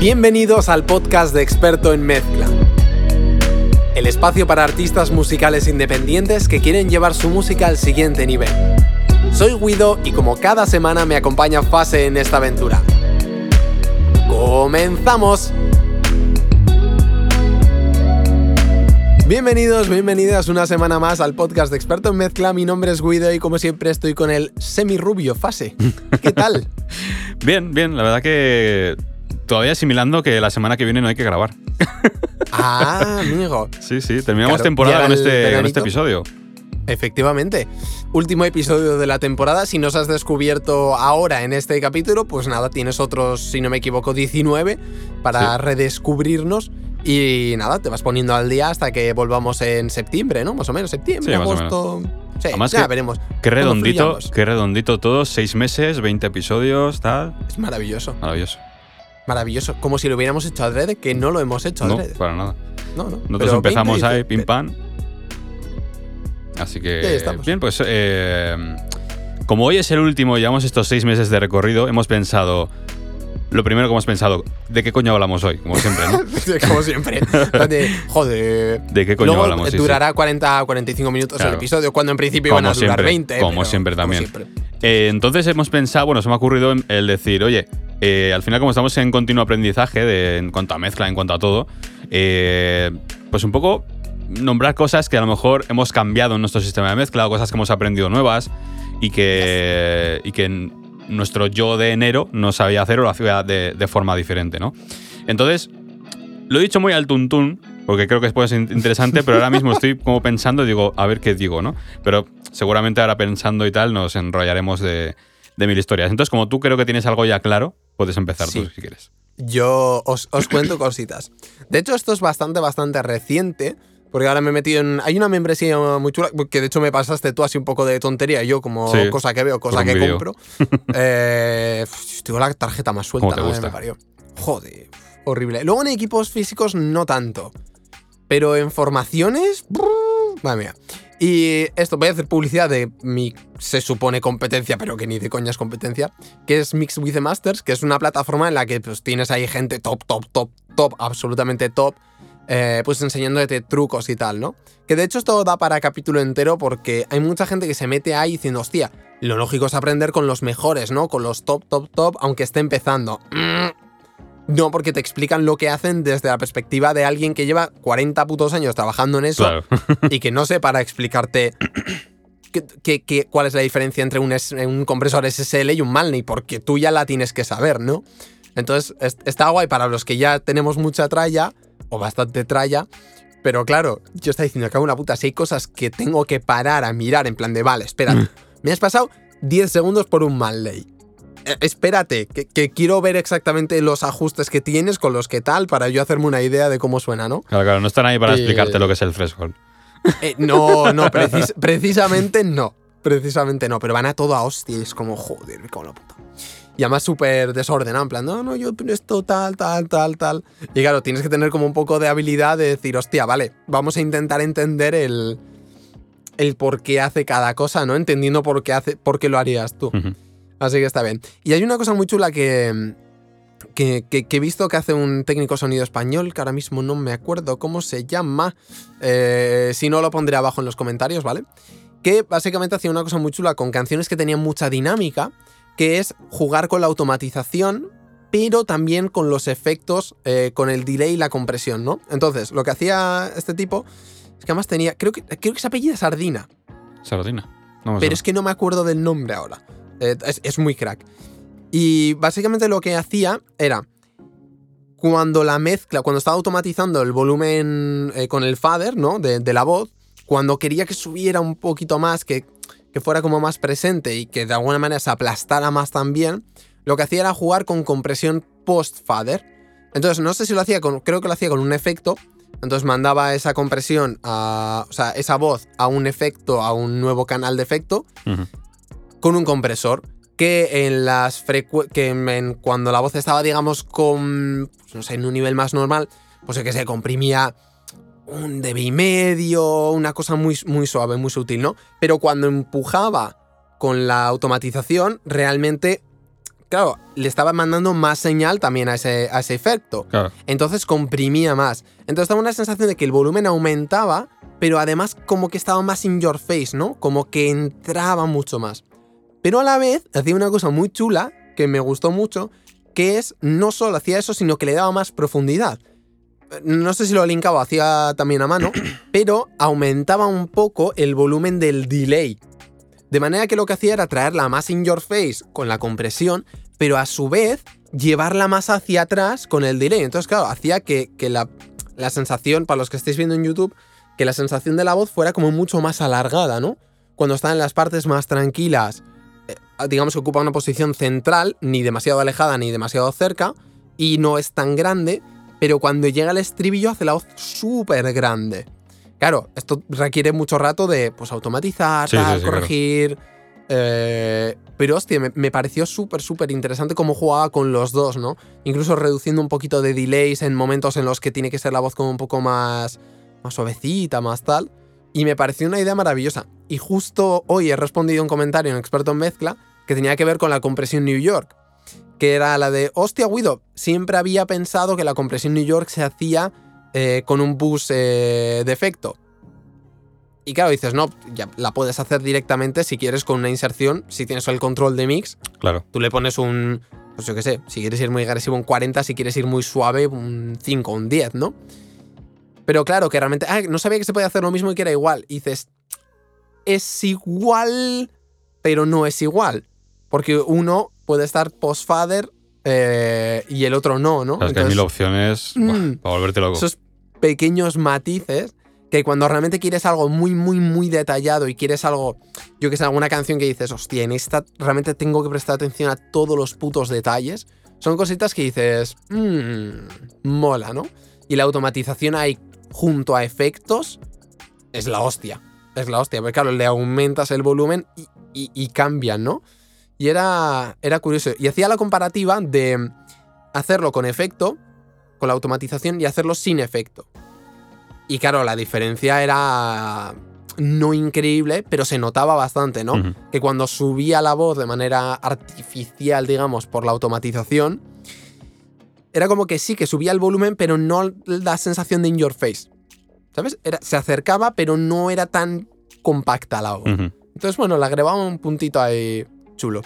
Bienvenidos al podcast de Experto en Mezcla. El espacio para artistas musicales independientes que quieren llevar su música al siguiente nivel. Soy Guido y como cada semana me acompaña Fase en esta aventura. ¡Comenzamos! Bienvenidos, bienvenidas una semana más al podcast de Experto en Mezcla. Mi nombre es Guido y como siempre estoy con el semirrubio Fase. ¿Qué tal? Bien, bien, la verdad que todavía asimilando que la semana que viene no hay que grabar. Ah, amigo. Sí, sí, terminamos Claro, temporada con este, con este episodio. Efectivamente. Último episodio de la temporada. Si nos has descubierto ahora en este capítulo, pues nada, tienes otros, si no me equivoco, 19 para Sí. redescubrirnos. Y nada, te vas poniendo al día hasta que volvamos en septiembre, ¿no? Más o menos, septiembre, Sí, agosto. Sí, Además ya que- veremos. Qué redondito, qué redondito todo, seis meses, 20 episodios, tal. Es maravilloso, Maravilloso. Maravilloso. Como si lo hubiéramos hecho adrede, que no lo hemos hecho No, adrede. para nada. No, no. Nosotros Pero empezamos 20 ahí, pim pam. Así que, estamos. bien, pues eh, como hoy es el último y llevamos estos seis meses de recorrido, hemos pensado, lo primero que hemos pensado, ¿de qué coño hablamos hoy? Como siempre, ¿no? Como siempre. De, joder. ¿De qué coño Luego hablamos? Sí, sí. durará 40 45 minutos el episodio, cuando en principio iban a Como durar siempre, 20. como pero- siempre también. siempre. Eh, entonces hemos pensado, bueno, se me ha ocurrido el decir, oye, eh, al final como estamos en continuo aprendizaje de, en cuanto a mezcla, en cuanto a todo, eh, pues un poco nombrar cosas que a lo mejor hemos cambiado en nuestro sistema de mezcla o cosas que hemos aprendido nuevas y que, y que nuestro yo de enero no sabía hacer o lo hacía de, de forma diferente, ¿no? Entonces, lo he dicho muy al tuntún, porque creo que puede ser in- interesante, pero ahora mismo estoy como pensando, digo, a ver qué digo, ¿no? Pero seguramente ahora pensando y tal nos enrollaremos de, de mil historias. Entonces, como tú creo que tienes algo ya claro, puedes empezar Sí. tú si quieres. Yo os, os cuento cositas. De hecho, esto es bastante, bastante reciente. Porque ahora me he metido en. Hay una membresía muy chula. Que de hecho me pasaste tú así un poco de tontería. Yo, como Sí, cosa que veo, cosa que compro. eh, tengo la tarjeta más suelta. ¿Cómo te gusta? me parió. Joder, horrible. Luego en equipos físicos no tanto. Pero en formaciones. brrr, Madre mía. Y esto, voy a hacer publicidad de mi, se supone, competencia, pero que ni de coña es competencia, que es Mix with the Masters, que es una plataforma en la que pues, tienes ahí gente top, top, top, top, absolutamente top, eh, pues enseñándote trucos y tal, ¿no? Que de hecho esto da para capítulo entero porque hay mucha gente que se mete ahí diciendo, hostia, lo lógico es aprender con los mejores, ¿no? Con los top, top, top, aunque esté empezando. Mm. No, porque te explican lo que hacen desde la perspectiva de alguien que lleva 40 putos años trabajando en eso Claro. y que no sé para explicarte qué- qué- cuál es la diferencia entre un, un compresor SSL y un Malney, porque tú ya la tienes que saber, ¿no? Entonces, es- está guay para los que ya tenemos mucha tralla, o bastante tralla, pero claro, yo estoy diciendo, cago en la puta, si hay cosas que tengo que parar a mirar en plan de, vale, espérate, me has pasado 10 segundos por un Malney. Eh, espérate, que, que quiero ver exactamente los ajustes que tienes con los que tal para yo hacerme una idea de cómo suena, ¿no? Claro, claro, no están ahí para Eh, explicarte lo que es el threshold. Eh, no, no, precis- precisamente no. Precisamente no, pero van a todo a hostia y es como, joder, en la puta. Y además súper desordenado, en plan, no, no, yo esto tal, tal, tal, tal. Y claro, tienes que tener como un poco de habilidad de decir, hostia, vale, vamos a intentar entender el, el por qué hace cada cosa, ¿no? Entendiendo por qué, hace, por qué lo harías tú. Así que está bien. Y hay una cosa muy chula que, que, que- que he visto que hace un técnico sonido español, que ahora mismo no me acuerdo cómo se llama. Eh, si no, lo pondré abajo en los comentarios, ¿vale? Que básicamente hacía una cosa muy chula con canciones que tenían mucha dinámica, que es jugar con la automatización, pero también con los efectos, eh, con el delay y la compresión, ¿no? Entonces, lo que hacía este tipo es que además tenía, creo que, creo que se apellida Sardina, Sardina. No pero es que no me acuerdo del nombre ahora. Eh, es, es muy crack. Y básicamente lo que hacía era, cuando la mezcla, cuando estaba automatizando el volumen eh, con el fader, ¿no? De, de la voz, cuando quería que subiera un poquito más, que, que fuera como más presente y que de alguna manera se aplastara más también, lo que hacía era jugar con compresión post-fader. Entonces, no sé si lo hacía con, creo que lo hacía con un efecto. Entonces mandaba esa compresión, a, o sea, esa voz a un efecto, a un nuevo canal de efecto, con un compresor. Que en las que en- cuando la voz estaba, digamos, con, pues, no sé, en un nivel más normal, pues es que se comprimía un dB y medio, una cosa muy, muy suave, muy sutil, ¿no? Pero cuando empujaba con la automatización, realmente, claro, le estaba mandando más señal también a ese, a ese efecto. Claro. Entonces comprimía más. Entonces daba una sensación de que el volumen aumentaba, pero además como que estaba más in your face, ¿no? Como que entraba mucho más. Pero a la vez hacía una cosa muy chula que me gustó mucho, que es no solo hacía eso, sino que le daba más profundidad. No sé si lo linkaba, hacía también a mano, pero aumentaba un poco el volumen del delay. De manera que lo que hacía era traerla más in your face con la compresión, pero a su vez llevarla más hacia atrás con el delay. Entonces, claro, hacía que, la, la sensación, para los que estéis viendo en YouTube, que la sensación de la voz fuera como mucho más alargada, ¿no? Cuando está en las partes más tranquilas, eh, digamos que ocupa una posición central, ni demasiado alejada ni demasiado cerca, y no es tan grande, pero cuando llega el estribillo hace la voz súper grande. Claro, esto requiere mucho rato de pues automatizar, Sí, tal, sí, sí, claro. corregir. eh, pero hostia, me, me pareció súper, súper interesante cómo jugaba con los dos, ¿no? Incluso reduciendo un poquito de delays en momentos en los que tiene que ser la voz como un poco más, más suavecita, más tal. Y me pareció una idea maravillosa. Y justo hoy he respondido un comentario un experto en mezcla que tenía que ver con la compresión New York. Que era la de, hostia, Guido, siempre había pensado que la compresión New York se hacía eh, con un bus eh, de efecto. Y claro, dices, no, ya la puedes hacer directamente si quieres con una inserción, si tienes el control de mix, Claro. tú le pones un, pues yo qué sé, si quieres ir muy agresivo un 40, si quieres ir muy suave un 5, un 10, ¿no? Pero claro, que realmente, ah, no sabía que se podía hacer lo mismo y que era igual. Y dices, es igual, pero no es igual. Porque uno puede estar post-fader eh, y el otro no, ¿no? Es que hay mil opciones mm, para volverte loco. esos pequeños matices que cuando realmente quieres algo muy, muy, muy detallado y quieres algo, yo que sé, alguna canción que dices, hostia, en esta realmente tengo que prestar atención a todos los putos detalles, son cositas que dices, mmm, mola, ¿no? Y la automatización ahí junto a efectos es la hostia. Es la hostia, porque claro, le aumentas el volumen y, y- y cambian, ¿no? Y era, era curioso. Y hacía la comparativa de hacerlo con efecto, con la automatización, y hacerlo sin efecto. Y claro, la diferencia era no increíble, pero se notaba bastante, ¿no? Que cuando subía la voz de manera artificial, digamos, por la automatización, era como que sí, que subía el volumen, pero no la sensación de in your face. ¿Sabes? Era, se acercaba, pero no era tan compacta la voz. Entonces, bueno, le agregaba un puntito ahí chulo.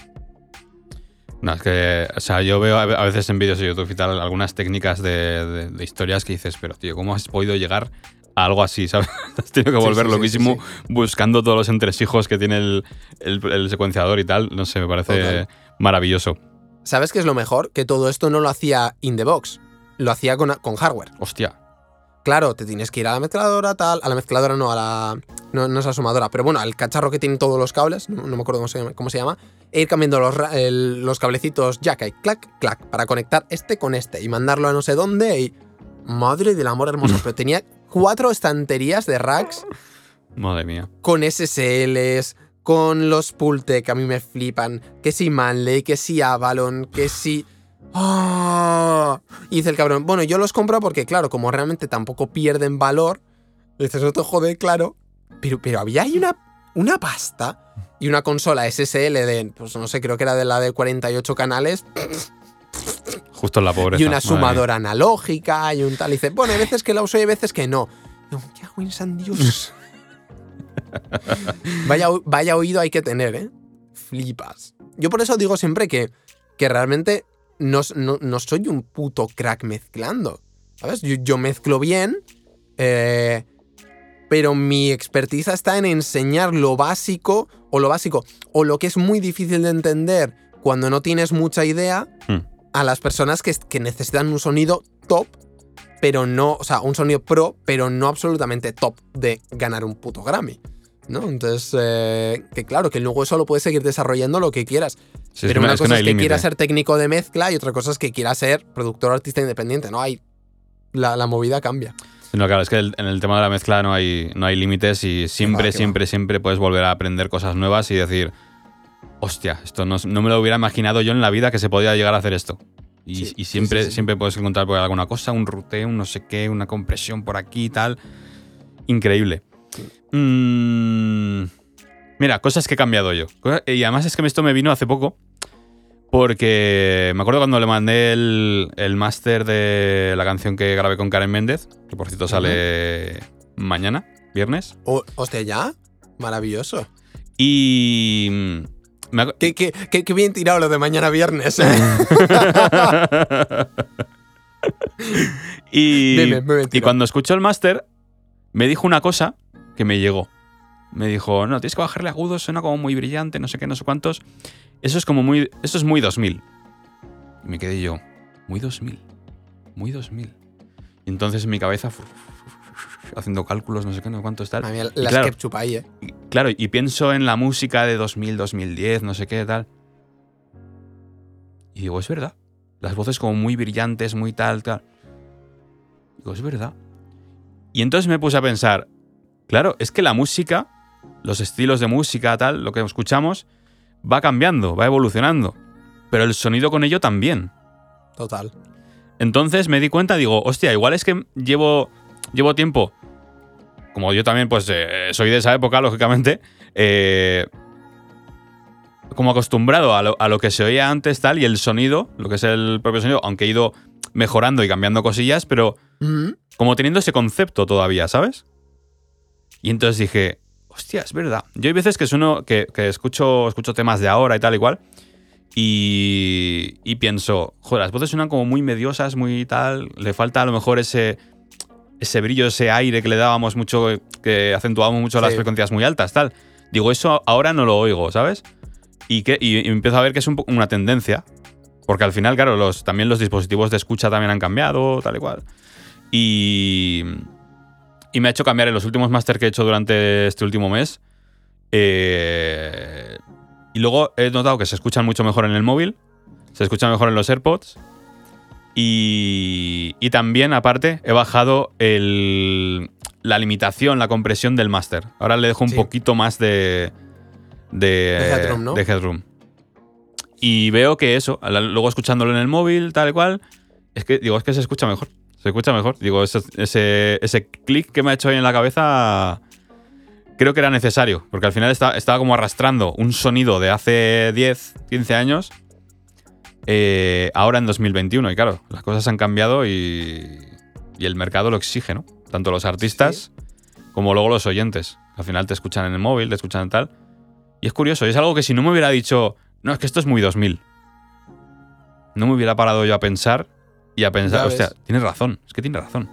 No, es que, o sea, yo veo a veces en vídeos de YouTube y tal algunas técnicas de, de- de historias que dices, pero tío, ¿cómo has podido llegar a algo así, ¿sabes? Has tenido que volver sí, sí, loquísimo sí, buscando todos los entresijos que tiene el, el- el secuenciador y tal. No sé, me parece Total. maravilloso. ¿Sabes qué es lo mejor? Que todo esto no lo hacía in the box. Lo hacía con, con hardware. Hostia. Claro, te tienes que ir a la mezcladora, tal. A la mezcladora no, a la. No, no es la sumadora, pero bueno, al cacharro que tiene todos los cables, no, no me acuerdo cómo se, llama, cómo se llama, e ir cambiando los, el- los cablecitos jack y clac, clac, para conectar este con este y mandarlo a no sé dónde y. Madre del amor hermoso, pero tenía cuatro estanterías de racks Madre mía. con SSLs, con los Pultec, a mí me flipan. Que si Manley, que si Avalon, que si. ¡Ah! Y dice el cabrón, bueno, yo los compro porque, claro, como realmente tampoco pierden valor, dices, no te jode, claro. Pero, pero había ahí una, una pasta y una consola SSL de, pues no sé, creo que era de la de 48 canales Justo en la pobreza. y una madre sumadora analógica y un tal. Y dice, bueno, hay veces que la uso y hay veces que no. Y yo, "Ya, güey, san Dios. vaya, vaya oído hay que tener, ¿eh? Flipas. Yo por eso digo siempre que, que realmente no, no- no soy un puto crack mezclando. ¿Sabes? Yo, yo mezclo bien, eh, pero mi expertiza está en enseñar lo básico, o lo básico, o lo que es muy difícil de entender cuando no tienes mucha idea, Hmm. a las personas que, que necesitan un sonido top, pero no, o sea, un sonido pro, pero no absolutamente top de ganar un puto Grammy. ¿No? Entonces, eh, que claro, que luego eso lo puedes seguir desarrollando lo que quieras. Sí, pero una cosa no es que quiera ser técnico de mezcla y otra cosa es que quiera ser productor artista independiente, ¿no? Hay. La, la movida cambia. No, claro, es que el- en el tema de la mezcla no hay, no hay límites y siempre, va, siempre, siempre puedes volver a aprender cosas nuevas y decir, hostia, esto no, no me lo hubiera imaginado yo en la vida que se podía llegar a hacer esto. Y, Sí, y siempre, sí, sí. siempre puedes encontrar por alguna cosa, un ruteo, un no sé qué, una compresión por aquí y tal. Increíble. Mm, mira, cosas que he cambiado yo. Y además es que esto me vino hace poco. Porque me acuerdo cuando le mandé el, el máster de la canción que grabé con Karen Méndez, que por cierto sale mañana, viernes. O- hostia, ¿ya? Maravilloso. Y. mm, me Qué, qué- qué- qué bien tirado lo de mañana viernes. ¿eh? y, Dime, y cuando escuchó el máster, me dijo una cosa que me llegó. Me dijo, no, tienes que bajarle agudos, suena como muy brillante, no sé qué, no sé cuántos. Eso es como muy. Eso es muy 2000. Y me quedé yo, muy 2000. Muy 2000. Y entonces en mi cabeza, haciendo cálculos, no sé qué, no sé cuántos tal. Mía, las claro, ketchup ahí, ¿eh? y- claro, y pienso en la música de 2000, 2010, no sé qué, tal. Y digo, es verdad. Las voces como muy brillantes, muy tal, tal. Digo, es verdad. Y entonces me puse a pensar, claro, es que la música, los estilos de música, tal, lo que escuchamos, va cambiando, va evolucionando. Pero el sonido con ello también. Total. Entonces me di cuenta, digo, hostia, igual es que llevo, llevo tiempo, como yo también pues eh, soy de esa época, lógicamente, eh, como acostumbrado a lo, a lo que se oía antes tal y el sonido, lo que es el propio sonido, aunque he ido mejorando y cambiando cosillas, pero Ujú. como teniendo ese concepto todavía, ¿sabes? Y entonces dije, hostia, es verdad. Yo hay veces que sueno, que, que escucho, escucho temas de ahora y tal igual, y, y pienso, joder, las voces suenan como muy mediosas, muy tal, le falta a lo mejor ese, ese brillo, ese aire que le dábamos mucho, que acentuábamos mucho las Sí. frecuencias muy altas, tal. Digo, eso ahora no lo oigo, ¿sabes? Y, que, y, y empiezo a ver que es un una tendencia. Porque al final, claro, los, también los dispositivos de escucha también han cambiado, tal y cual. Y, y me ha hecho cambiar en los últimos máster que he hecho durante este último mes. eh, y luego he notado que se escuchan mucho mejor en el móvil, se escuchan mejor en los AirPods. Y, y también, aparte, he bajado el, la limitación, la compresión del máster. Ahora le dejo un Sí. poquito más de, de, De headroom, ¿no? de headroom. Y veo que eso, luego escuchándolo en el móvil, tal y cual, es que digo, es que se escucha mejor. Se escucha mejor. Digo, ese, ese, ese clic que me ha hecho ahí en la cabeza creo que era necesario, porque al final está- estaba como arrastrando un sonido de hace 10, 15 años, eh, ahora en 2021. Y claro, las cosas han cambiado y, y el mercado lo exige, ¿no? Tanto los artistas como luego los oyentes. Al final te escuchan en el móvil, te escuchan en tal. Y es curioso, y es algo que si no me hubiera dicho, no, es que esto es muy 2000, no me hubiera parado yo a pensar y a pensar, hostia, tienes razón, es que tienes razón.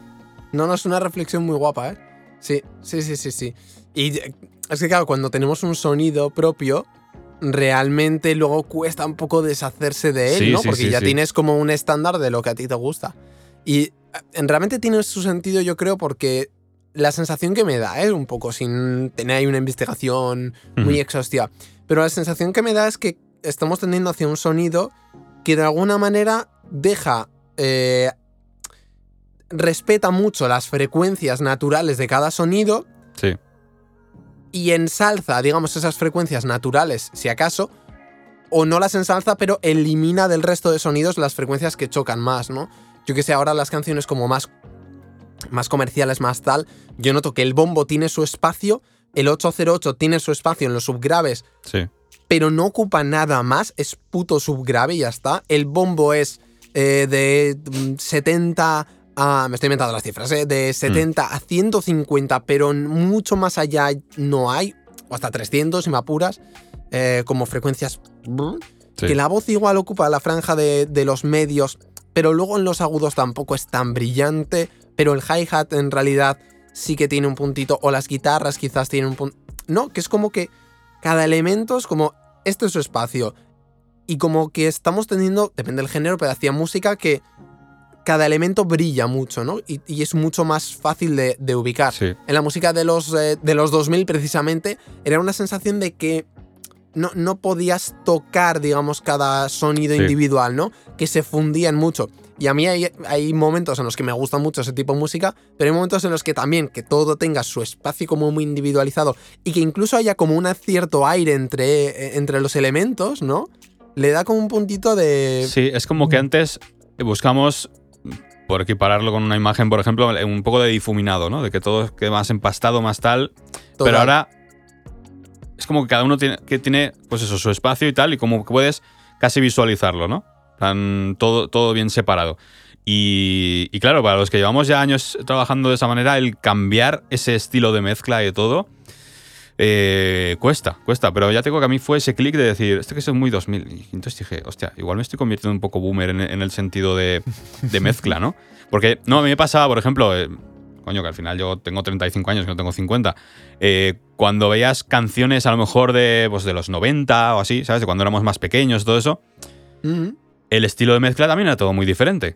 No, no, es una reflexión muy guapa, ¿eh? Sí, sí, sí, sí, sí. Y es que, claro, cuando tenemos un sonido propio, realmente luego cuesta un poco deshacerse de él, Sí, ¿no? sí, Porque sí, ya tienes como un estándar de lo que a ti te gusta. Y realmente tiene su sentido, yo creo, porque la sensación que me da, ¿eh? Un poco sin tener ahí una investigación muy exhaustiva. Pero la sensación que me da es que estamos tendiendo hacia un sonido que de alguna manera deja. Eh, respeta mucho las frecuencias naturales de cada sonido Sí, y ensalza, digamos, esas frecuencias naturales, si acaso, o no las ensalza, pero elimina del resto de sonidos las frecuencias que chocan más, ¿no? Yo que sé, ahora las canciones como más, más comerciales, más tal, yo noto que el bombo tiene su espacio, el 808 tiene su espacio en los subgraves, sí. pero no ocupa nada más, es puto subgrave y ya está. El bombo es eh, de mm, 70 a... Me estoy inventando las cifras, ¿eh? De 70 a 150, pero mucho más allá no hay, o hasta 300 si me apuras, eh, como frecuencias... Sí. Que la voz igual ocupa la franja de, de los medios, pero luego en los agudos tampoco es tan brillante, pero el hi-hat en realidad sí que tiene un puntito, o las guitarras quizás tienen un punto... No, que es como que cada elemento es como, este es su espacio. Y como que estamos teniendo, depende del género, pero hacía música que cada elemento brilla mucho, ¿no? Y, y es mucho más fácil de, de ubicar. Sí. En la música de los, eh, de los 2000, precisamente, era una sensación de que no, no podías tocar, digamos, cada sonido Sí. individual, ¿no? Que se fundían mucho. Y a mí hay, hay momentos en los que me gusta mucho ese tipo de música, pero hay momentos en los que también que todo tenga su espacio como muy individualizado y que incluso haya como un cierto aire entre, eh, entre los elementos, ¿no? Le da como un puntito de... Sí, es como que antes buscamos, por equipararlo con una imagen, por ejemplo, un poco de difuminado, ¿no? De que todo quede más empastado, más tal. total. Pero ahora es como que cada uno tiene, que tiene pues eso, su espacio y tal, y como que puedes casi visualizarlo, ¿no? Plan, todo, todo bien separado. Y, y claro, para los que llevamos ya años trabajando de esa manera, el cambiar ese estilo de mezcla y todo, eh, cuesta, cuesta. Pero ya tengo que a mí fue ese clic de decir, esto que es muy 2000. Y entonces dije, hostia, igual me estoy convirtiendo un poco boomer en, en el sentido de, de mezcla, ¿no? Porque, no, a mí me pasaba, por ejemplo, eh, coño, que al final yo tengo 35 años, que no tengo 50. eh, cuando veías canciones a lo mejor de, pues, de los 90 o así, ¿sabes? De cuando éramos más pequeños, todo eso, el estilo de mezcla también era todo muy diferente.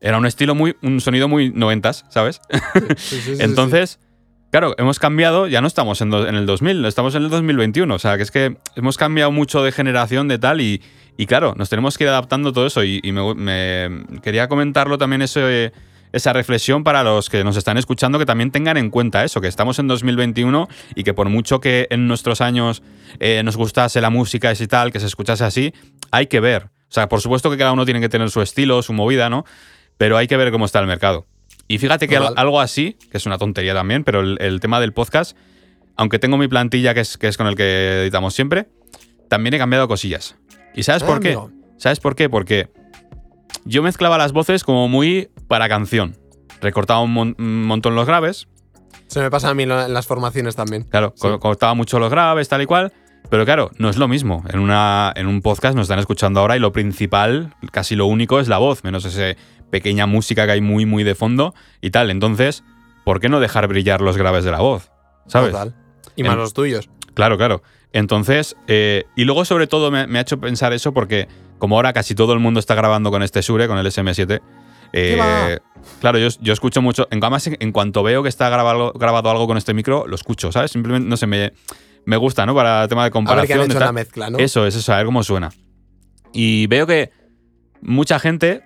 Era un estilo muy, un sonido muy noventas, ¿sabes? Sí, sí, sí. Entonces, claro, hemos cambiado, ya no estamos en, do- en el 2000, estamos en el 2021. O sea, que es que hemos cambiado mucho de generación de tal y, y claro, nos tenemos que ir adaptando todo eso. Y, me, quería comentarlo también esa reflexión para los que nos están escuchando, que también tengan en cuenta eso, que estamos en 2021 y que por mucho que en nuestros años eh, nos gustase la música y tal, que se escuchase así, hay que ver. O sea, por supuesto que cada uno tiene que tener su estilo, su movida, ¿no? Pero hay que ver cómo está el mercado. Y fíjate que Total. algo así, que es una tontería también, pero el, el tema del podcast, aunque tengo mi plantilla que es, que es con el que editamos siempre, también he cambiado cosillas. ¿Y sabes Ah, por qué? amigo. ¿Sabes por qué? Porque yo mezclaba las voces como muy para canción. Recortaba un, mon- un montón los graves, Se me pasa a mí en la- en las formaciones también. claro, Sí. cortaba mucho los graves, tal y cual. Pero claro, no es lo mismo. En, una, en un podcast nos están escuchando ahora y lo principal, casi lo único, es la voz, menos esa pequeña música que hay muy, muy de fondo y tal. Entonces, ¿por qué no dejar brillar los graves de la voz? ¿Sabes? Total. Y más En- los tuyos. Claro, claro. Entonces, eh, y luego sobre todo me, me ha hecho pensar eso porque como ahora casi todo el mundo está grabando con este Shure, con el SM7, eh, claro, yo, yo escucho mucho, en, además, en, en cuanto veo que está grabado, grabado algo con este micro, lo escucho, ¿sabes? Simplemente, no sé, me, me gusta, ¿no? Para el tema de A ver qué comparación. han de hecho en tal. la mezcla, ¿no? Eso es, eso, a ver cómo suena. Y veo que mucha gente,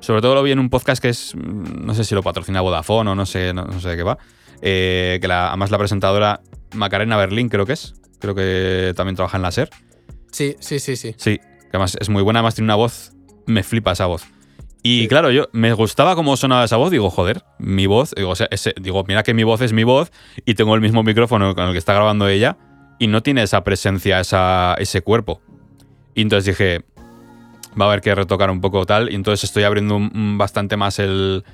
sobre todo lo vi en un podcast que es, mm, no sé si lo patrocina Vodafone o no sé, no, no sé de qué va, eh, que la, además la presentadora Macarena Berlín creo que es, creo que también trabaja en la SER. Sí, sí, sí, sí. Sí, que además es muy buena, además tiene una voz, me flipa esa voz. Y Sí. claro, yo me gustaba cómo sonaba esa voz, digo, joder, mi voz, digo, o sea, ese- digo, mira que mi voz es mi voz y tengo el mismo micrófono con el que está grabando ella y no tiene esa presencia, esa, ese cuerpo. Y entonces dije, va a haber que retocar un poco tal, y entonces estoy abriendo un- bastante más el,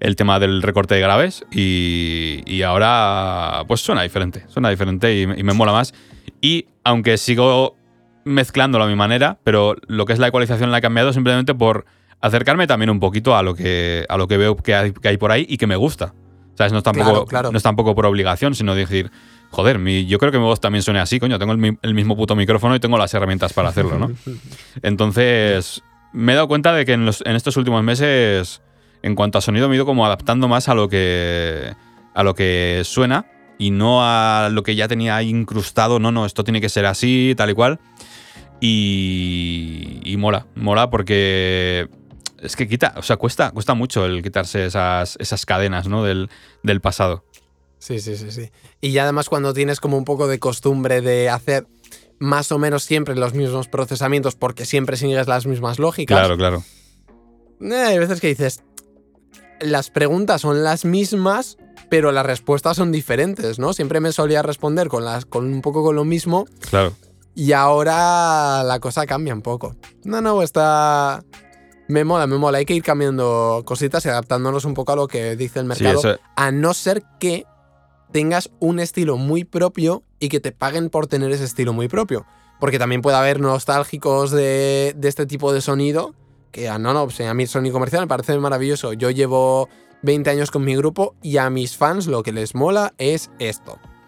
el tema del recorte de graves y, y ahora pues suena diferente, suena diferente y, y me mola más. Y aunque sigo mezclándolo a mi manera, pero lo que es la ecualización la he cambiado simplemente por acercarme también un poquito a lo que, a lo que veo que hay, que hay por ahí y que me gusta. ¿Sabes? No es tampoco, Claro, claro. No es tampoco por obligación, sino decir, joder, mi, yo creo que mi voz también suene así, coño, tengo el, mi- el mismo puto micrófono y tengo las herramientas para hacerlo, ¿no? Entonces, me he dado cuenta de que en, los- en estos últimos meses, en cuanto a sonido, me he ido como adaptando más a lo que, a lo que suena y no a lo que ya tenía ahí incrustado. No, no, esto tiene que ser así, tal y cual. Y, y mola, mola porque es que quita, o sea, cuesta, cuesta mucho el quitarse esas, esas cadenas ¿no? del, del pasado. Sí, sí, sí, sí. Y ya además cuando tienes como un poco de costumbre de hacer más o menos siempre los mismos procesamientos porque siempre sigues las mismas lógicas. Claro, claro. eh, hay veces que dices, las preguntas son las mismas, pero las respuestas son diferentes, ¿no? Siempre me solía responder con, las, con un poco con lo mismo Claro. y ahora la cosa cambia un poco. No, no, está... Me mola, me mola. Hay que ir cambiando cositas y adaptándonos un poco a lo que dice el Sí, mercado. eso, A no ser que tengas un estilo muy propio y que te paguen por tener ese estilo muy propio. Porque también puede haber nostálgicos de, este tipo de sonido. Que no, no, pues, a mí el sonido comercial me parece maravilloso. Yo llevo 20 años con mi grupo y a mis fans lo que les mola es esto.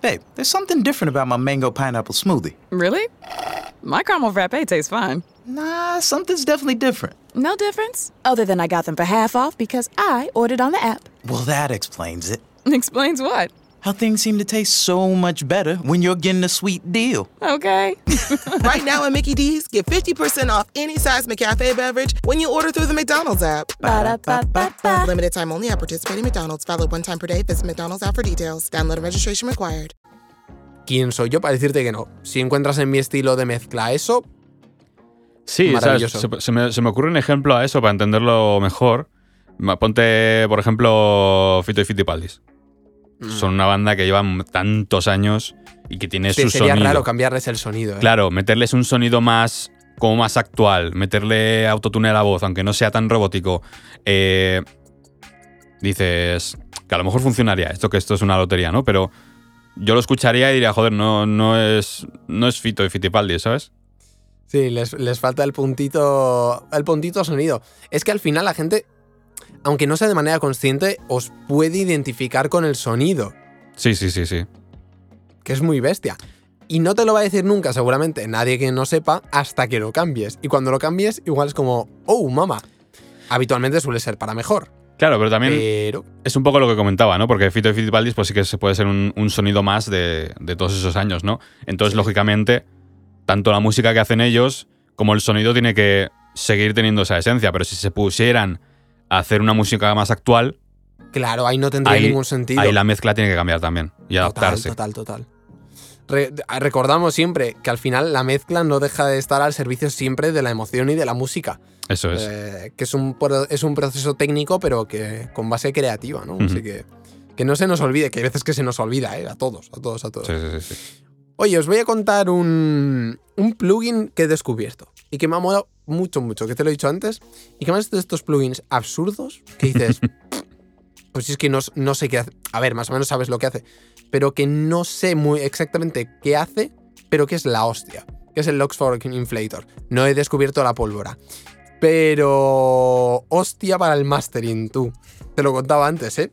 Hey, there's something different about my mango pineapple smoothie. Really? My caramel frappe tastes fine. Nah, something's definitely different. No difference? Other than I got them for half off because I ordered on the app. Well, that explains it. Explains what? How things seem to taste so much better when you're getting a sweet deal. Okay. right now at Mickey D's, get 50% off any size McCafe beverage when you order through the McDonald's app. Ba-da-ba-ba-ba. Limited time only at participating McDonald's. Valid one time per day. Visit McDonald's app for details. Download and registration required. ¿Quién soy yo para decirte que no? Si encuentras en mi estilo de mezcla eso, Sí, ¿sabes? Se, se me, se me ocurre un ejemplo a eso para entenderlo mejor. Ponte, por ejemplo, Fito y Fitipaldis. Son una banda que llevan tantos años y que tiene sí, su sería sonido. raro cambiarles el sonido. ¿eh? Claro, meterles un sonido más como más actual, meterle autotune a la voz, aunque no sea tan robótico. eh, dices que a lo mejor funcionaría, esto que esto es una lotería, ¿no? Pero yo lo escucharía y diría, joder, no, no es no es Fito y Fitipaldi, ¿sabes? Sí, les, les falta el puntito, el puntito sonido. Es que al final la gente, aunque no sea de manera consciente, os puede identificar con el sonido, Sí, sí, sí, sí. que es muy bestia. Y no te lo va a decir nunca, seguramente, nadie que no sepa, hasta que lo cambies. Y cuando lo cambies, igual es como, oh, mama. Habitualmente suele ser para mejor. Claro, pero también Pero. es un poco lo que comentaba, ¿no? Porque Fito y Fitipaldis, pues sí que se puede ser un, un sonido más de, de todos esos años, ¿no? Entonces, lógicamente, tanto la música que hacen ellos como el sonido tiene que seguir teniendo esa esencia. Pero si se pusieran hacer una música más actual, Claro, ahí no tendría ahí, ningún sentido. ahí la mezcla tiene que cambiar también y Total, adaptarse. total, total. Re- recordamos siempre que al final la mezcla no deja de estar al servicio siempre de la emoción y de la música. Eso es. Eh, que es un, es un proceso técnico, pero que con base creativa, ¿no? Así que, que no se nos olvide, que hay veces que se nos olvida, ¿eh? A todos, a todos, a todos. Sí, sí, sí, sí. Oye, os voy a contar un, un plugin que he descubierto y que me ha molado mucho, mucho, que te lo he dicho antes, y que más de estos plugins absurdos que dices, pues si es que no, no sé qué hace. A ver, más o menos sabes lo que hace, pero que no sé muy exactamente qué hace, pero que es la hostia, que es el Oxford Inflator. No he descubierto la pólvora. Pero hostia para el mastering, tú. Te lo contaba antes, ¿eh?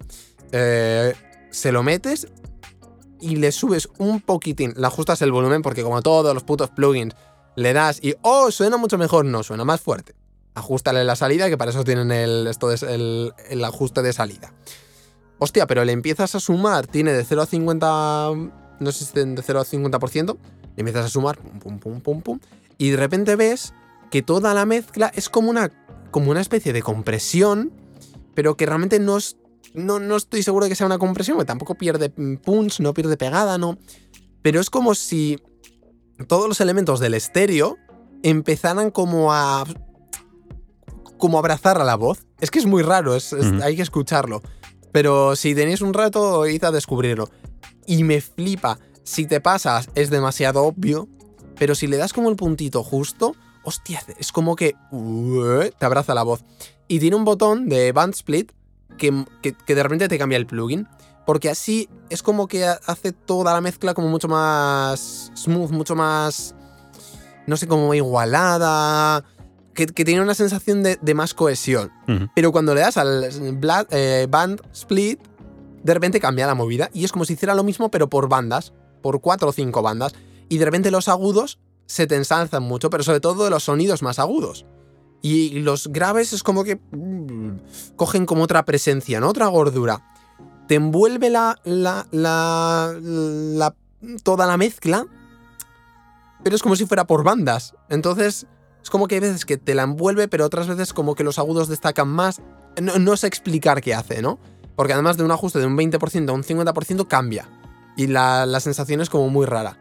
Eh, se lo metes y le subes un poquitín, le ajustas el volumen porque como todos los putos plugins le das y oh, suena mucho mejor, no, suena más fuerte. Ajustale la salida, que para eso tienen el, esto es el, el ajuste de salida. Hostia, pero le empiezas a sumar, tiene de 0 a 50, no sé si de 0 a 50%, le empiezas a sumar, y de repente ves que toda la mezcla es como una, como una especie de compresión, pero que realmente no es no, no estoy seguro de que sea una compresión, porque tampoco pierde mm, punch, no pierde pegada, no. Pero es como si todos los elementos del estéreo empezaran como a. como abrazar a la voz. Es que es muy raro, es- es- Ujú. hay que escucharlo. Pero si tenéis un rato, id a descubrirlo. Y me flipa. Si te pasas, es demasiado obvio. Pero si le das como el puntito justo, hostia, es como que uh, te abraza la voz. Y tiene un botón de band split que, que- que de repente te cambia el plugin. Porque así es como que ha- hace toda la mezcla como mucho más smooth, mucho más. No sé, como igualada. Que, que tiene una sensación de, de más cohesión. Pero cuando le das al eh, band split, de repente cambia la movida. Y es como si hiciera lo mismo, pero por bandas. Por cuatro o cinco bandas. Y de repente los agudos se te ensalzan mucho, pero sobre todo de los sonidos más agudos. Y los graves es como que mm, cogen como otra presencia, ¿no? Otra gordura. Te envuelve la, la, la, la- toda la mezcla, pero es como si fuera por bandas. Entonces, es como que hay veces que te la envuelve, pero otras veces como que los agudos destacan más. No, no sé explicar qué hace, ¿no? Porque además de un ajuste de un 20% a un 50% cambia. Y la, la sensación es como muy rara.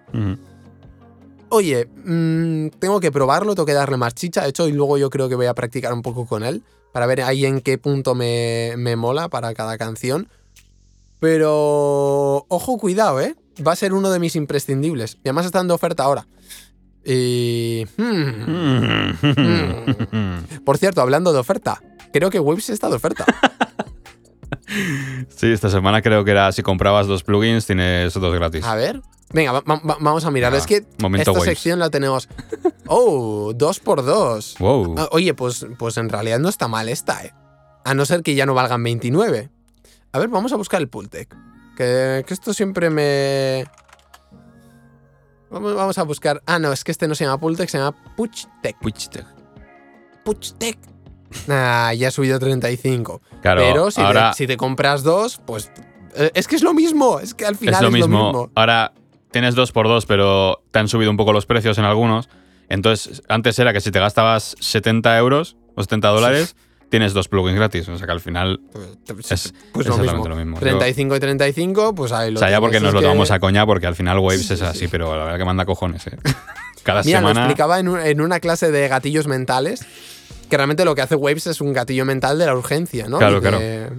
Oye, mm, tengo que probarlo, tengo que darle más chicha. De hecho, y luego yo creo que voy a practicar un poco con él para ver ahí en qué punto me, me mola para cada canción. Pero, ojo, cuidado, ¿eh? Va a ser uno de mis imprescindibles. Y además está dando oferta ahora. Y... hmm. Por cierto, hablando de oferta, creo que Waves está de oferta. Sí, esta semana creo que era si comprabas dos plugins tienes dos gratis. A ver. Venga, va- va- vamos a mirar. Es que esta Waves. sección la tenemos. Oh, dos por dos. Wow. Ah, Oye, pues, pues en realidad no está mal esta, ¿eh? A no ser que ya no valgan 29. A ver, vamos a buscar el Pultec. Que, que esto siempre me. Vamos, vamos a buscar. Ah, no, es que este no se llama Pultec, se llama Puchtec. Puchtec. Puchtec. Ah, ya ha subido 35. Claro, Pero si, ahora te, si te compras dos, pues. eh, es que es lo mismo. Es que al final es lo mismo. Ahora tienes dos por dos, pero te han subido un poco los precios en algunos. Entonces, antes era que si te gastabas 70 euros o 70 dólares, tienes dos plugins gratis. O sea que al final Pues, es pues lo exactamente mismo. lo mismo. Yo- 35 y 35, pues ahí lo o sea, ya porque nos lo que- tomamos a coña, porque al final Waves Sí, es sí, así, sí. pero la verdad que manda cojones, ¿eh? Cada Mira, lo semana. explicaba en, un- en una clase de gatillos mentales, que realmente lo que hace Waves es un gatillo mental de la urgencia, ¿no? Claro, de-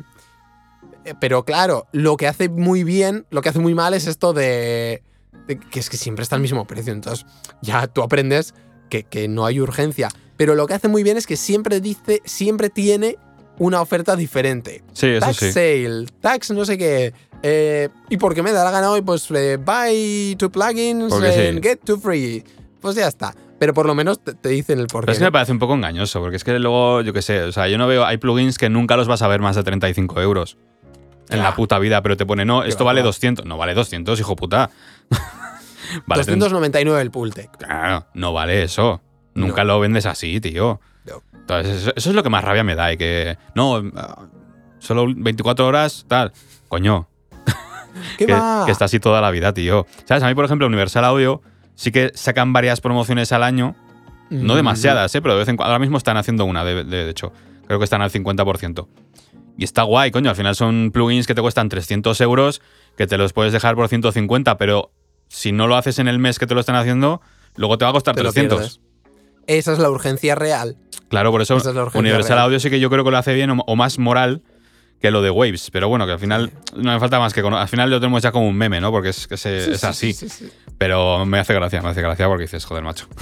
Eh, Pero claro, lo que hace muy bien, lo que hace muy mal es esto de, de que es que siempre está al mismo precio. Entonces, ya tú aprendes que, que no hay urgencia. Pero lo que hace muy bien es que siempre dice, siempre tiene una oferta diferente. Sí, eso tax sí. sale, tax no sé qué. eh, y porque me da la gana hoy, pues eh, buy two plugins sí. and get two free. Pues ya está. Pero por lo menos te, te dicen el Pero porqué. es que me parece un poco engañoso, porque es que luego, yo qué sé, o sea, yo no veo, hay plugins que nunca los vas a ver más de 35 euros en la puta vida, pero te pone, no, esto va, vale va. 200. No vale 200, hijo puta. vale 30. 299 el Pultec. Claro, no vale eso. Nunca lo vendes así, tío. No. Entonces, eso, eso es lo que más rabia me da. Y que, no, ah, solo 24 horas, tal. Coño, ¿Qué que, va? que está así toda la vida, tío. ¿Sabes? A mí, por ejemplo, Universal Audio sí que sacan varias promociones al año. No Mm. demasiadas, ¿eh? pero de vez en cuando. Ahora mismo están haciendo una, de, de- de hecho. Creo que están al 50%. Y está guay, coño. Al final son plugins que te cuestan 300 euros, que te los puedes dejar por 150, pero si no lo haces en el mes que te lo están haciendo, luego te va a costar Te lo 300. Esa es la urgencia real. Claro, por eso es Universal real. Audio sí que yo creo que lo hace bien o, más moral que lo de Waves. Pero bueno, que al final no me falta más que Al final lo tenemos ya como un meme, ¿no? Porque es, que se- es así. Sí, sí. Pero me hace gracia, me hace gracia porque dices, joder, macho.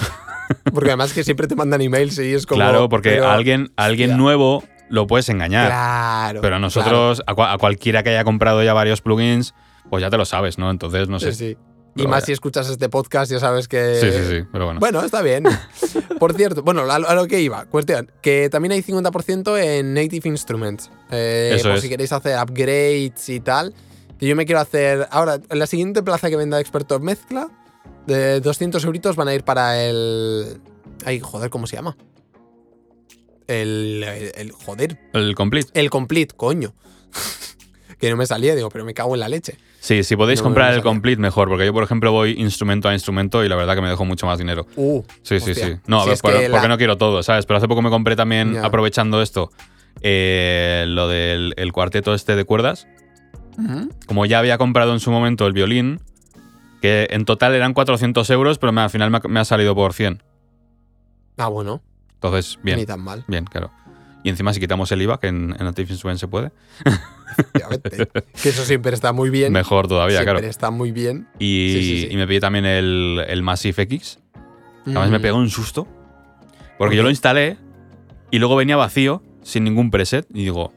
Porque además que siempre te mandan emails y es como. claro, porque pero- alguien, alguien hostia. nuevo lo puedes engañar. Claro. pero a nosotros, a, cua- a cualquiera que haya comprado ya varios plugins, pues ya te lo sabes, ¿no? Entonces, no sé. Sí, sí. Y más vaya. si escuchas este podcast, ya sabes que. Sí, sí, sí, pero bueno. Bueno, está bien. Por cierto, bueno, a lo, a lo que iba, cuestión, que también hay 50% en Native Instruments. Eh, Eso por es. si queréis hacer upgrades y tal. Que yo me quiero hacer. Ahora, en la siguiente plaza que venda Experto en Mezcla, de 200 euritos van a ir para el. Ay, joder, ¿cómo se llama? El. el- el- joder. El complete. El Complete, coño. Que no me salía, digo, pero me cago en la leche. Sí, si podéis No comprar el complete, mejor. Porque yo, por ejemplo, voy instrumento a instrumento y la verdad que me dejo mucho más dinero. Uh, Sí, sí, hostia. sí. No, a Si ver, por- porque la- no quiero todo, ¿sabes? Pero hace poco me compré también, aprovechando esto, eh, lo del el cuarteto este de cuerdas. Como ya había comprado en su momento el violín, que en total eran 400 euros, pero me- al final me ha, me ha salido por 100. Ah, bueno, Entonces, ni bien, tan mal. bien, claro. Y encima si quitamos el IVA, que en, en Native Instruments se puede, que eso siempre está muy bien. mejor todavía, siempre claro. está muy bien. Y, Sí, sí, sí. y me pillé también el, el Massive X. Además me Mm. pegó un susto. ¿Por Porque qué? yo lo instalé y luego venía vacío, sin ningún preset. Y digo,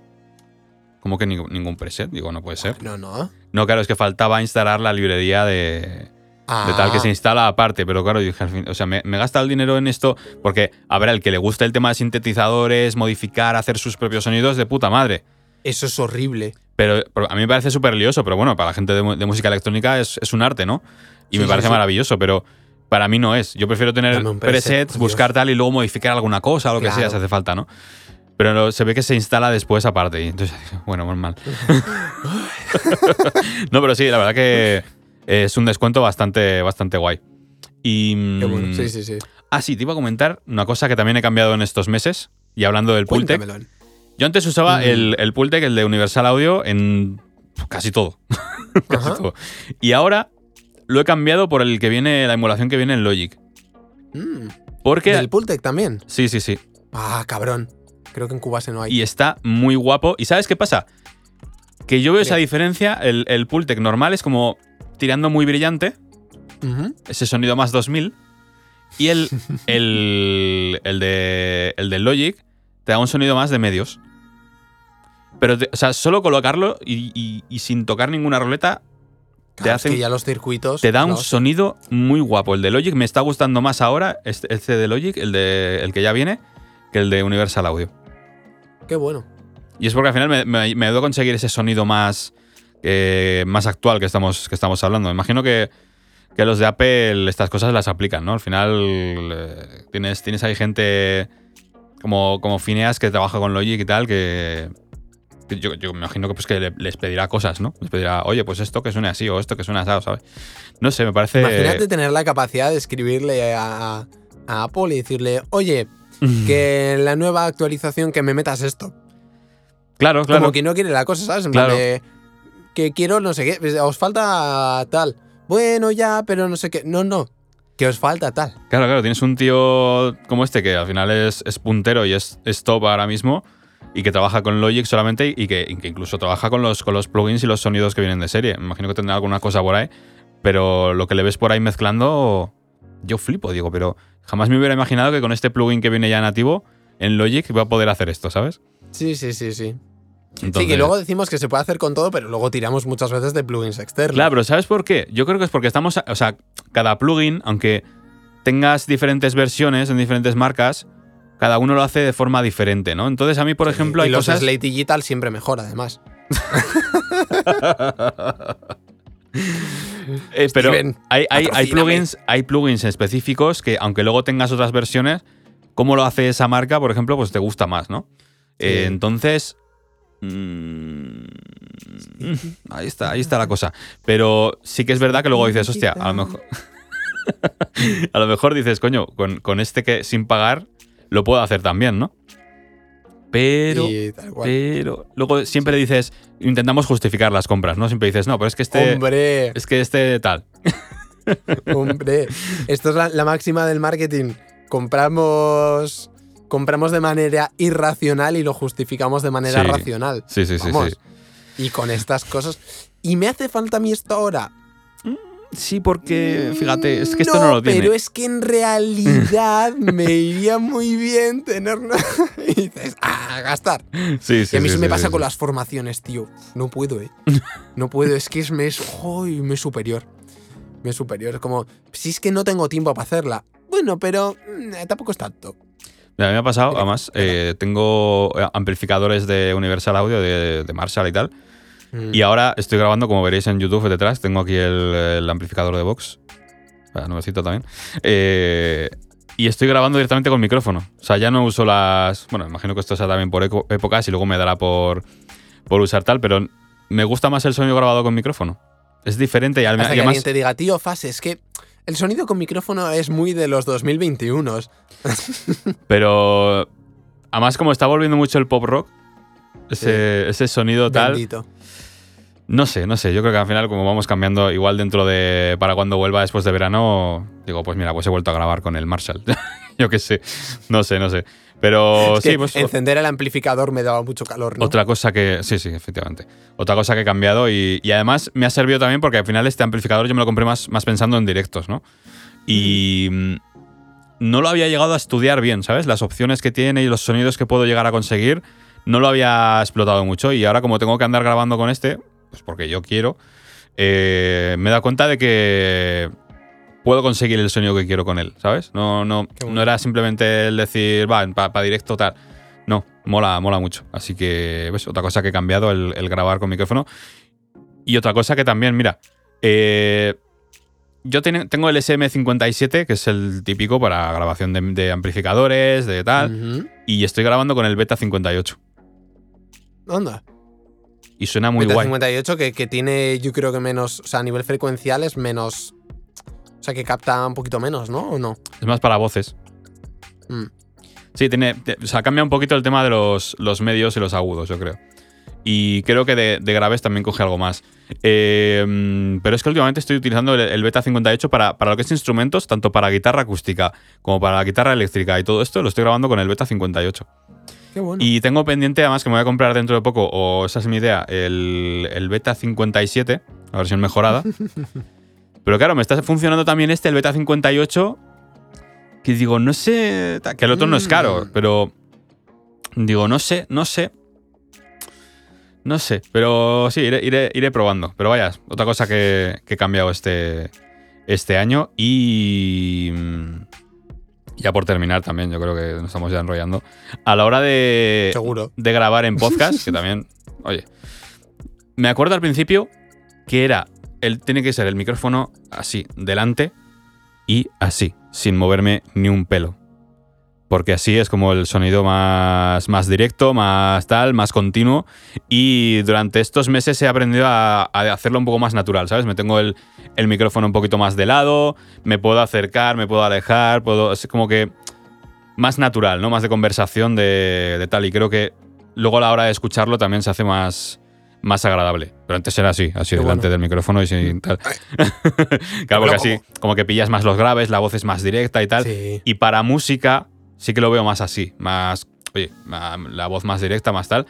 ¿cómo que ningún, ningún preset? Digo, no puede ser. No, no. No, claro, es que faltaba instalar la librería de, de tal que Ah, se instala aparte. Pero claro, dije al fin, o sea, me, me he gastado el dinero en esto porque habrá el que le guste el tema de sintetizadores, modificar, hacer sus propios sonidos de puta madre. Eso es horrible. Pero, pero a mí me parece súper lioso, pero bueno, para la gente de, música electrónica es, es un arte, ¿no? Y Sí, me sí, parece sí. maravilloso, pero para mí no es. Yo prefiero tener preset, presets, buscar tal y luego modificar alguna cosa o lo que sea si hace falta, ¿no? Pero se ve que se instala después aparte. Y entonces, bueno, muy mal. no, pero sí, la verdad que es un descuento bastante, bastante guay. Y. Qué bueno. mm, Sí, sí, sí. Ah, sí, te iba a comentar una cosa que también he cambiado en estos meses. Y hablando del Pultec. Yo antes usaba Mm. el, el Pultec, el de Universal Audio, en casi todo. casi todo. Y ahora lo he cambiado por el que viene, la emulación que viene en Logic. Mm. Porque. Del Pultec también. Sí, sí, sí. Ah, cabrón. Creo que en Cubase no hay. Y está muy guapo. ¿Y sabes qué pasa? Que yo veo esa diferencia. El, el Pultec normal es como tirando muy brillante. Ese sonido más 2000. Y el, el, el, de, el de Logic te da un sonido más de medios. Pero, te- o sea, solo colocarlo y, y- y sin tocar ninguna roleta te es hacen que ya los circuitos. te da un sonido muy guapo. El de Logic me está gustando más ahora, este, este de Logic, el, de, el que ya viene, que el de Universal Audio. Qué bueno. Y es porque al final me, me, me ayudó a conseguir ese sonido más, eh, más actual que estamos, que estamos hablando. Me imagino que, que los de Apple estas cosas las aplican, ¿no? Al final eh, tienes, tienes ahí gente como, como Phineas que trabaja con Logic y tal, que yo, yo me imagino que, pues, que le- les pedirá cosas, ¿no? Les pedirá, oye, pues esto que suene así o esto que suene así, ¿sabes? No sé, me parece... Imagínate tener la capacidad de escribirle a, a Apple y decirle, oye, que en la nueva actualización que me metas esto. Claro, claro. Como que no quiere la cosa, ¿sabes? En plan Claro. de, que quiero no sé qué, pues, os falta tal. Bueno, ya, pero no sé qué. No, no. Que os falta tal. Claro, claro, tienes un tío como este que al final es, es puntero y es, es top ahora mismo y que trabaja con Logic solamente y que, y que incluso trabaja con los, con los plugins y los sonidos que vienen de serie. Me imagino que tendrá alguna cosa por ahí, pero lo que le ves por ahí mezclando, yo flipo, digo, pero jamás me hubiera imaginado que con este plugin que viene ya nativo en Logic va a poder hacer esto, ¿sabes? Sí, sí, sí, sí. sí, Entonces- que luego decimos que se puede hacer con todo, pero luego tiramos muchas veces de plugins externos. Claro, pero ¿sabes por qué? Yo creo que es porque estamos, o sea, cada plugin, aunque tengas diferentes versiones en diferentes marcas, cada uno lo hace de forma diferente, ¿no? Entonces a mí, por ejemplo, y hay los cosas... Slate Digital siempre mejor, además. Eh, pero Steven, hay, hay, hay, patrocíname. plugins, hay plugins específicos que, aunque luego tengas otras versiones, cómo lo hace esa marca, por ejemplo, pues te gusta más, ¿no? Eh, entonces. mm, ahí está, ahí está la cosa. Pero sí que es verdad que luego dices, hostia, a lo mejor. a lo mejor dices, coño, con, con este que sin pagar lo puedo hacer también, ¿no? Pero. Y tal cual. Pero luego siempre dices, intentamos justificar las compras, ¿no? Siempre dices, no, pero es que este. Hombre, Es que este tal. hombre. Esto es la, la máxima del marketing. Compramos. Compramos de manera irracional y lo justificamos de manera Sí. racional. Sí, sí, sí, Vamos. sí. Y con estas cosas. ¿Y me hace falta a mí esto ahora? Sí, porque fíjate, es que esto no, lo tiene. Pero es que en realidad me iría muy bien tenerlo. y dices, ah, gastar. sí, sí, y a mí sí, se me sí, pasa sí, con las formaciones, tío. No puedo, eh. No puedo, es que es, me es, ¡ay! me es superior. Me es superior. Es como, si es que no tengo tiempo para hacerla. Bueno, pero mm, tampoco es tanto. Mira, a mí me ha pasado, además, eh, tengo eh, amplificadores de Universal Audio, de, de Marshall y tal. Mm. Y ahora estoy grabando, como veréis en YouTube detrás, tengo aquí el, el amplificador de Vox. Ah, nuevecito también. Eh, y estoy grabando directamente con micrófono. O sea, ya no uso las. Bueno, imagino que esto sea también por épocas y luego me dará por, por usar tal, pero me gusta más el sonido grabado con micrófono. Es diferente y al- y que además. alguien te diga, tío, Fase, es que el sonido con micrófono es muy de los 2021. Pero además como está volviendo mucho el pop rock, ese, ese sonido tal, Bendito. No sé, no sé, yo creo que al final como vamos cambiando, igual dentro de, para cuando vuelva después de verano, digo, pues mira, pues he vuelto a grabar con el Marshall. yo qué sé, no sé, no sé. Pero Es que sí, pues encender el amplificador me daba mucho calor, ¿no? otra cosa que, sí, sí, efectivamente. Otra cosa que he cambiado y, y además me ha servido también porque al final este amplificador yo me lo compré más, más pensando en directos, ¿no? Y mm, no lo había llegado a estudiar bien, ¿sabes? Las opciones que tiene y los sonidos que puedo llegar a conseguir, no lo había explotado mucho y ahora como tengo que andar grabando con este, pues porque yo quiero, eh, me he dado cuenta de que puedo conseguir el sonido que quiero con él, ¿sabes? No, no, bueno. no era simplemente el decir, va, para directo tal. No, mola, mola mucho. Así que, ¿ves? Otra cosa que he cambiado, el, el grabar con micrófono. Y otra cosa que también, mira, eh, yo ten- tengo el SM57, que es el típico para grabación de, de amplificadores, de tal, y estoy grabando con el Beta 58. Anda. Y suena muy Beta guay. 58 que, que tiene, yo creo que menos, o sea, a nivel frecuencial es menos, o sea, que capta un poquito menos, ¿no? ¿O no? Es más para voces. Mm. Sí, tiene, o sea, cambia un poquito el tema de los, los medios y los agudos, yo creo. Y creo que de, de graves también coge algo más. Eh, mm, pero es que últimamente estoy utilizando el, el Beta 58 para, para lo que es instrumentos, tanto para guitarra acústica como para la guitarra eléctrica y todo esto, lo estoy grabando con el Beta 58. Qué Qué bueno. Y tengo pendiente, además, que me voy a comprar dentro de poco, o esa es mi idea, el, el Beta 57, la versión mejorada. Pero claro, me está funcionando también este, el Beta 58, que digo, no sé, que el otro no es caro, Mm. pero digo, no sé, no sé. No sé, pero sí, iré, iré- iré probando. Pero vaya, otra cosa que, que he cambiado este, este año y... Ya por terminar también, yo creo que nos estamos ya enrollando. A la hora de, Seguro. de grabar en podcast, que también, oye, me acuerdo al principio que era, el, tiene que ser el micrófono así, delante y así, sin moverme ni un pelo. Porque así es como el sonido más, más directo, más tal, más continuo. Y durante estos meses he aprendido a, a hacerlo un poco más natural, ¿sabes? Me tengo el, el micrófono un poquito más de lado, me puedo acercar, me puedo alejar, puedo. Es como que más natural, ¿no? Más de conversación de, de tal. Y creo que luego a la hora de escucharlo también se hace más, más agradable. Pero antes era así, así Qué delante bueno. del micrófono y sin tal. claro, porque así, como que pillas más los graves, la voz es más directa y tal. Sí. Y para música sí que lo veo más así, más, oye, la voz más directa, más tal.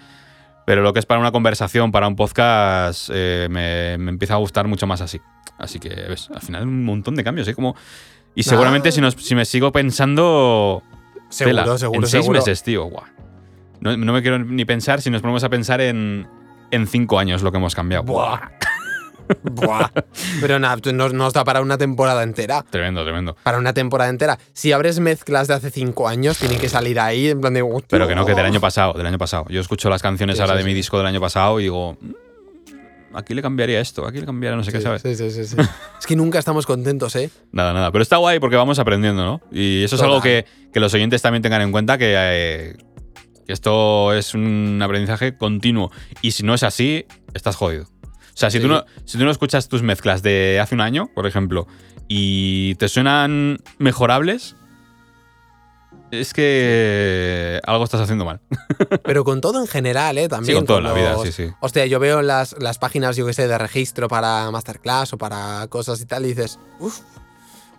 Pero lo que es para una conversación, para un podcast, eh, me, me empieza a gustar mucho más así. Así que, ves, al final un montón de cambios, ¿eh? Como, y seguramente si, nos- si me sigo pensando... Seguro, tela, seguro, En seis seguro. meses, tío, guau. No, no me quiero ni pensar si nos ponemos a pensar en, en cinco años lo que hemos cambiado. Buah. Buah. Pero nada, nos, nos da para una temporada entera. Tremendo, tremendo. Para una temporada entera. Si abres mezclas de hace cinco años, tienen que salir ahí en plan de. Pero que no, que del año pasado, del año pasado. Yo escucho las canciones Sí, ahora sí, de mi disco del año pasado y digo, "Mm, aquí le cambiaría esto, aquí le cambiaría no sé qué, ¿sabes? sí, sí, sí, es que nunca estamos contentos, ¿eh? Nada, nada. Pero está guay porque vamos aprendiendo, ¿no? Y eso es algo que, que los oyentes también tengan en cuenta que, eh, que esto es un aprendizaje continuo. Y si no es así, estás jodido. O sea, si, Sí. tú no, si tú no escuchas tus mezclas de hace un año, por ejemplo, y te suenan mejorables, es que algo estás haciendo mal. Pero con todo en general, ¿eh? También. Sí, con todo en la vida, los- sí, sí. Hostia, yo veo las, las páginas, yo que sé, de registro para masterclass o para cosas y tal, y dices, uff.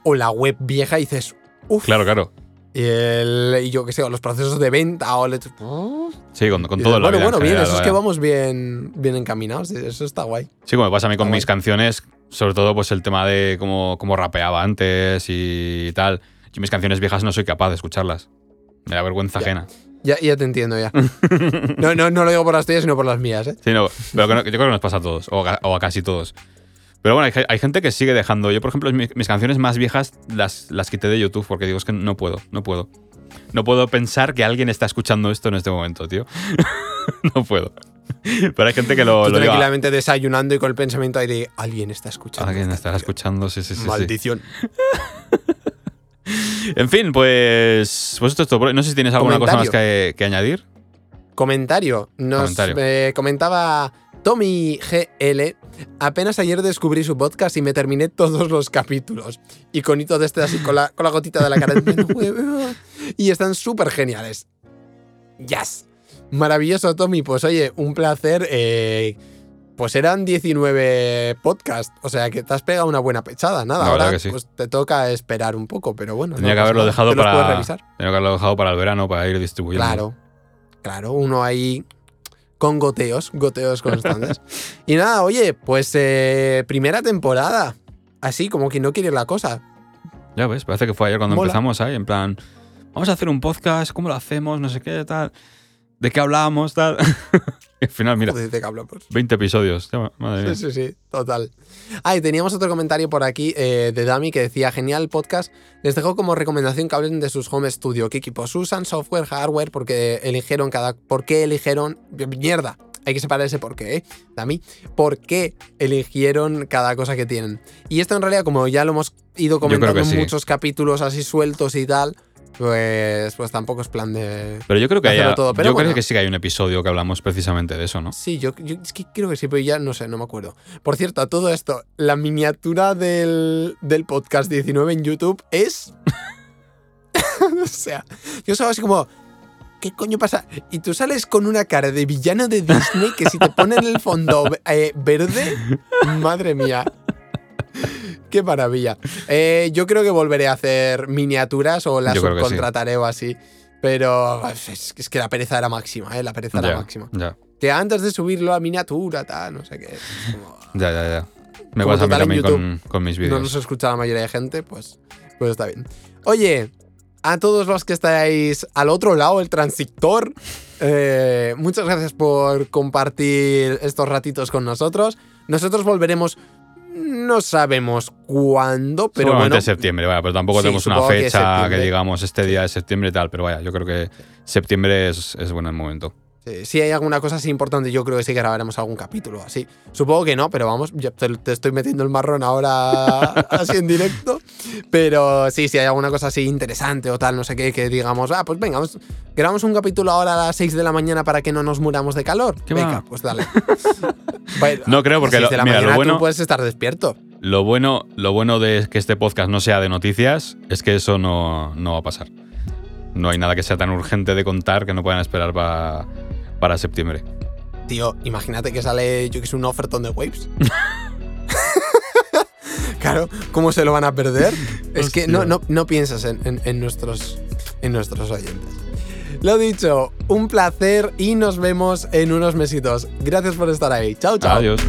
O la web vieja y dices, uff. Claro, claro. Y, el, y yo que sé, o los procesos de venta o le- Sí, con, con todo dices, bueno, bueno, bien, general, eso es que vamos bien, bien encaminados, eso está guay. Sí, como me pasa a mí con Está mis guay. canciones, sobre todo pues el tema de cómo, cómo rapeaba antes y tal. Yo mis canciones viejas no soy capaz de escucharlas. Me da vergüenza ajena. Ya, ya te entiendo, ya. No, no, no lo digo por las tuyas, sino por las mías, ¿eh? Sí, no, pero yo creo que nos pasa a todos, o a, o a casi todos. Pero bueno, hay, ge- hay gente que sigue dejando. Yo, por ejemplo, mi- mis, canciones más viejas las, las quité de YouTube porque digo, es que no puedo, no puedo. No puedo pensar que alguien está escuchando esto en este momento, tío. no puedo. Pero hay gente que lo, Tú lo lleva- tranquilamente desayunando y con el pensamiento ahí de alguien está escuchando. Alguien esta estará canción". escuchando, sí, sí, sí. sí. Maldición. En fin, pues, pues esto es todo. No sé si tienes alguna cosa más que, que añadir. Comentario. Nos Comentario. eh, comentaba Tommy GL. Apenas ayer descubrí su podcast y me terminé todos los capítulos. Y con hito de este así, con la, con la gotita de la cara. y están súper geniales. Yes. Maravilloso, Tommy. Pues oye, un placer. eh, pues eran 19 podcasts. O sea que te has pegado una buena pechada. Nada, La ahora que sí. pues te toca esperar un poco, pero bueno. Tendría no que haberlo dejado para. Tendría que haberlo dejado para el verano, para ir distribuyendo. Claro, claro, uno ahí con goteos, goteos constantes. y nada, oye, pues eh, primera temporada. Así como que no quiere la cosa. Ya ves, parece que fue ayer cuando Mola. empezamos ahí, en plan, vamos a hacer un podcast, ¿cómo lo hacemos? No sé qué, tal. ¿De qué hablábamos? Tal. y al final, mira, de qué hablamos. 20 episodios. Madre mía. Sí, sí, sí, total. Ah, y teníamos otro comentario por aquí eh, de Dami que decía, genial podcast, les dejo como recomendación que hablen de sus home studio, qué equipos usan, software, hardware, porque eligieron cada... ¿Por qué eligieron... Mierda, hay que separar ese por qué, ¿eh? Dami. ¿Por qué eligieron cada cosa que tienen? Y esto en realidad, como ya lo hemos ido comentando en sí. muchos capítulos así sueltos y tal, pues, pues tampoco es plan de... Pero yo creo que haya- todo, pero yo bueno. creo que sí que hay un episodio que hablamos precisamente de eso, ¿no? Sí, yo, yo es que creo que sí, pero ya no sé, no me acuerdo. Por cierto, a todo esto, la miniatura del, del podcast 19 en YouTube es. o sea, yo solo así como. ¿Qué coño pasa? Y tú sales con una cara de villano de Disney que si te ponen el fondo eh, verde, madre mía. Qué maravilla. Eh, yo creo que volveré a hacer miniaturas o las que sí. subcontrataré o así. Pero es, es que la pereza era máxima, ¿eh? La pereza era Ya, máxima. ya, Que antes de subirlo a miniatura, tal, no sé qué. como- ya, ya, ya. Me pasa a mí también con, con mis no vídeos. nos escucha la mayoría de gente, pues, pues está bien. Oye, a todos los que estáis al otro lado, el transistor, eh, muchas gracias por compartir estos ratitos con nosotros. Nosotros volveremos, no sabemos cuándo, pero Seguramente bueno, en septiembre, vaya, pero tampoco Sí, tenemos una que fecha que, digamos este día de septiembre y tal, pero vaya, yo creo que septiembre es, es buen momento. Sí, si hay alguna cosa así importante, yo creo que sí que grabaremos algún capítulo así. Supongo que no, pero vamos, yo te, te estoy metiendo el marrón ahora así en directo. Pero sí, si hay alguna cosa así interesante o tal, no sé qué, que digamos, ah, pues venga, vamos, grabamos un capítulo ahora a las 6 de la mañana para que no nos muramos de calor. ¿Qué venga, va? pues dale. Bueno, No creo, a las porque 6 lo- de la mira, lo mañana bueno- tú puedes estar despierto. Lo bueno, lo bueno de que este podcast no sea de noticias es que eso no, no va a pasar. No hay nada que sea tan urgente de contar que no puedan esperar pa- para septiembre. Tío, imagínate que sale, yo que sé, un ofertón de Waves. claro, ¿cómo se lo van a perder? Es que no, no, no piensas en, en- en nuestros, en nuestros oyentes. Lo dicho, un placer y nos vemos en unos mesitos. Gracias por estar ahí. Chao, chao. Adiós.